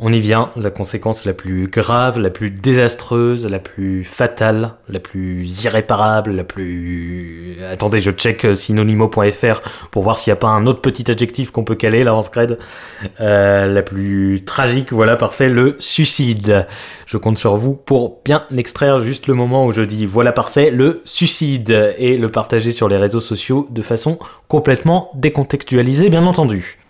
On y vient, la conséquence la plus grave, la plus désastreuse, la plus fatale, la plus irréparable, la plus... Attendez, je check euh, synonymo.fr pour voir s'il n'y a pas un autre petit adjectif qu'on peut caler là en. Euh, la plus tragique, voilà, parfait, le suicide. Je compte sur vous pour bien extraire juste le moment où je dis voilà parfait, le suicide, et le partager sur les réseaux sociaux de façon complètement décontextualisée, bien entendu.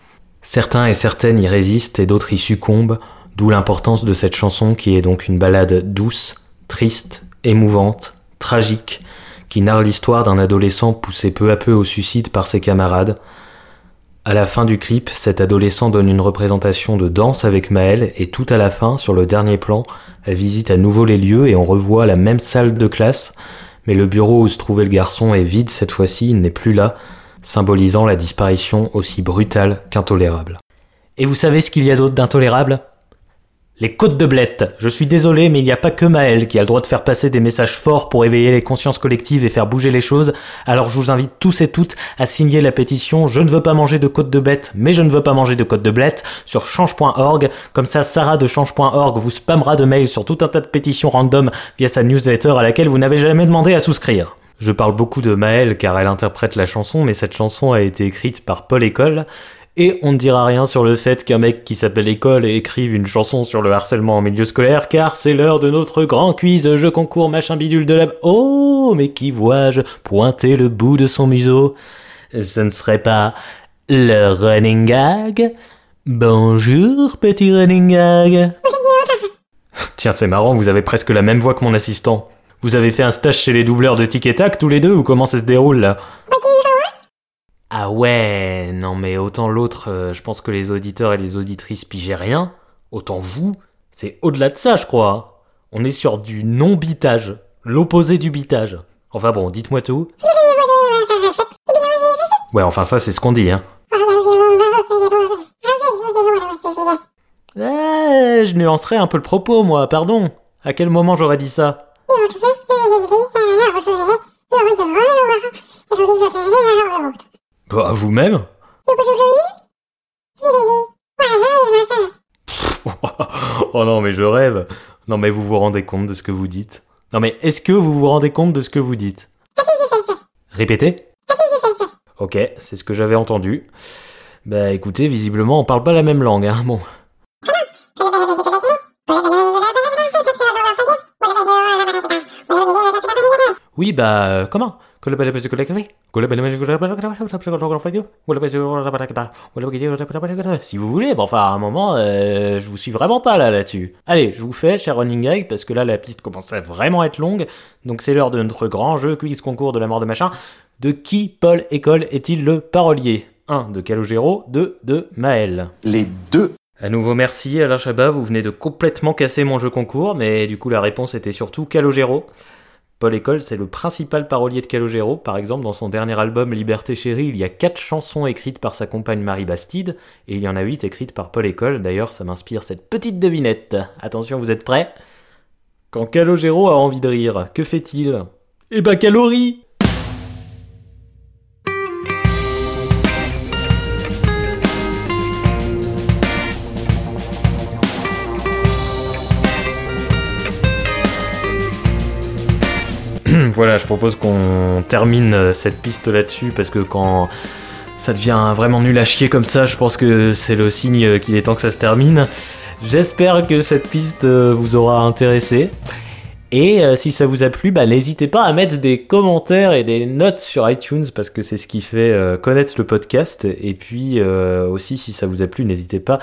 Certains et certaines y résistent et d'autres y succombent, d'où l'importance de cette chanson qui est donc une ballade douce, triste, émouvante, tragique, qui narre l'histoire d'un adolescent poussé peu à peu au suicide par ses camarades. À la fin du clip, cet adolescent donne une représentation de danse avec Maël et tout à la fin, sur le dernier plan, elle visite à nouveau les lieux et on revoit la même salle de classe, Mais le bureau où se trouvait le garçon est vide cette fois-ci, il n'est plus là, symbolisant la disparition aussi brutale qu'intolérable. Et vous savez ce qu'il y a d'autre d'intolérable? Les côtes de blette. Je suis désolé, mais il n'y a pas que Maël qui a le droit de faire passer des messages forts pour éveiller les consciences collectives et faire bouger les choses. Alors je vous invite tous et toutes à signer la pétition Je ne veux pas manger de côtes de bête, mais je ne veux pas manger de côtes de blette sur change.org. Comme ça, Sarah de change.org vous spammera de mails sur tout un tas de pétitions random via sa newsletter à laquelle vous n'avez jamais demandé à souscrire. Je parle beaucoup de Maël car elle interprète la chanson, mais cette chanson a été écrite par Paul École, et on ne dira rien sur le fait qu'un mec qui s'appelle École écrive une chanson sur le harcèlement en milieu scolaire, car c'est l'heure de notre grand quiz, jeu concours, machin bidule de la... Oh, mais qui vois-je pointer le bout de son museau? Ce ne serait pas le running gag? Bonjour, petit running gag. Tiens, c'est marrant, vous avez presque la même voix que mon assistant. Vous avez fait un stage chez les doubleurs de Tic et Tac tous les deux ou comment ça se déroule là ah ouais, non mais autant l'autre, euh, je pense que les auditeurs et les auditrices pigeaient rien, autant vous, c'est au-delà de ça je crois. On est sur du non-bitage, l'opposé du bitage. Enfin bon, dites-moi tout. Ouais, enfin ça c'est ce qu'on dit, hein. Eh, je nuancerais un peu le propos, moi, pardon. À quel moment j'aurais dit ça Bah, vous-même Oh non, mais je rêve. Non, mais vous vous rendez compte de ce que vous dites Non, mais est-ce que vous vous rendez compte de ce que vous dites? Répétez Ok, c'est ce que j'avais entendu. Bah écoutez, visiblement on parle pas la même langue, hein, bon. Oui, bah, euh, comment? Si vous voulez, bon, enfin, à un moment, euh, je vous suis vraiment pas là là-dessus. Allez, je vous fais, cher Running Gag, parce que là, la piste commence à vraiment être longue. Donc, c'est l'heure de notre grand jeu quiz concours de la mort de machin. De qui Paul École est-il le parolier? 1 de Calogero, 2 de Maël. Les deux. À nouveau, merci Alain Chabat, vous venez de complètement casser mon jeu concours, mais du coup, la réponse était surtout Calogero. Paul École, c'est le principal parolier de Calogero. Par exemple, dans son dernier album Liberté chérie, il y a 4 chansons écrites par sa compagne Marie Bastide, et il y en a 8 écrites par Paul École. D'ailleurs, ça m'inspire cette petite devinette. Attention, vous êtes prêts? Quand Calogero a envie de rire, que fait-il? Eh ben, calorie voilà, je propose qu'on termine euh, cette piste là-dessus parce que quand ça devient vraiment nul à chier comme ça, je pense que c'est le signe qu'il est temps que ça se termine. J'espère que cette piste euh, vous aura intéressé. Et euh, si ça vous a plu, bah, n'hésitez pas à mettre des commentaires et des notes sur iTunes parce que c'est ce qui fait connaître le podcast. Et puis aussi, si ça vous a plu, n'hésitez pas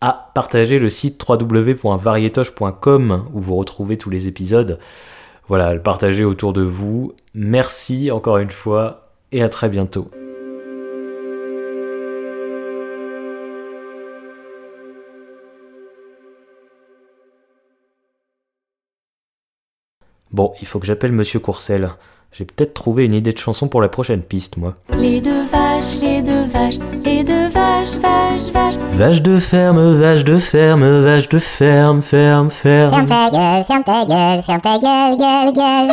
à partager le site www.varietoche.com où vous retrouvez tous les épisodes voilà, le partager autour de vous. Merci encore une fois et à très bientôt. Bon, il faut que j'appelle Monsieur Courcel. J'ai peut-être trouvé une idée de chanson pour la prochaine piste, moi. Les deux vaches, les deux vaches, les deux vaches, vaches, vaches. Vache de ferme, vache de ferme, vache de ferme, ferme, ferme. Ferme ta gueule, ferme ta gueule, ferme ta gueule, gueule, gueule.